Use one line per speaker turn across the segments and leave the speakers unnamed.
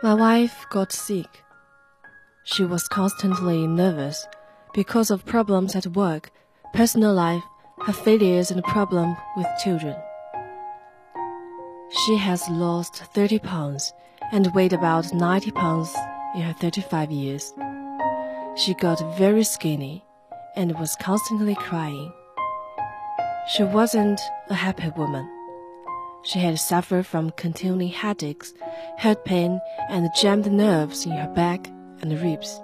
My wife got sick. She was constantly nervous because of problems at work, personal life, her failures, and problem with children. She has lost 30 pounds and weighed about 90 pounds in her 35 years. She got very skinny and was constantly crying. She wasn't a happy woman. She had suffered from continuing headaches, head pain, and jammed nerves in her back and ribs.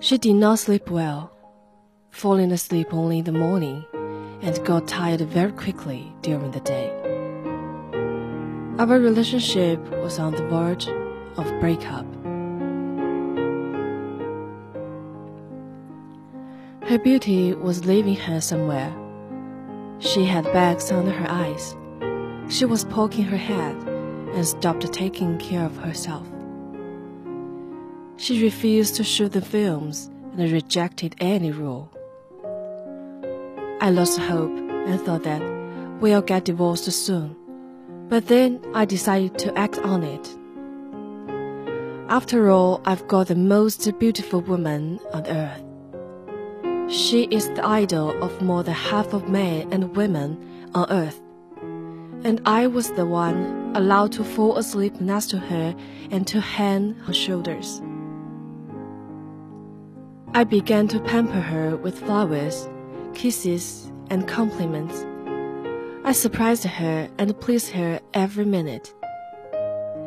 She did not sleep well, falling asleep only in the morning, and got tired very quickly during the day. Our relationship was on the verge of breakup. Her beauty was leaving her somewhere. She had bags under her eyes. She was poking her head and stopped taking care of herself. She refused to shoot the films and rejected any rule. I lost hope and thought that we'll get divorced soon. But then I decided to act on it. After all, I've got the most beautiful woman on earth. She is the idol of more than half of men and women on earth. And I was the one allowed to fall asleep next to her and to hand her shoulders. I began to pamper her with flowers, kisses, and compliments. I surprised her and pleased her every minute.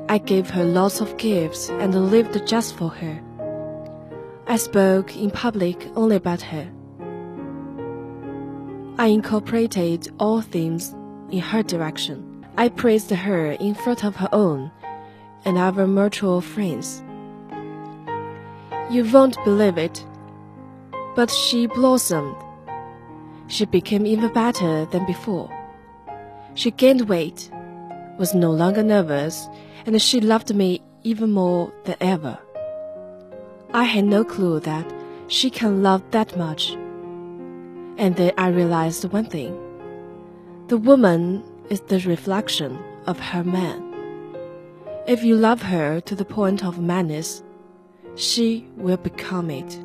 I gave her lots of gifts and lived just for her. I spoke in public only about her. I incorporated all themes in her direction. I praised her in front of her own and our mutual friends. You won't believe it, but she blossomed. She became even better than before. She gained weight, was no longer nervous, and she loved me even more than ever. I had no clue that she can love that much. And then I realized one thing. The woman is the reflection of her man. If you love her to the point of madness, she will become it.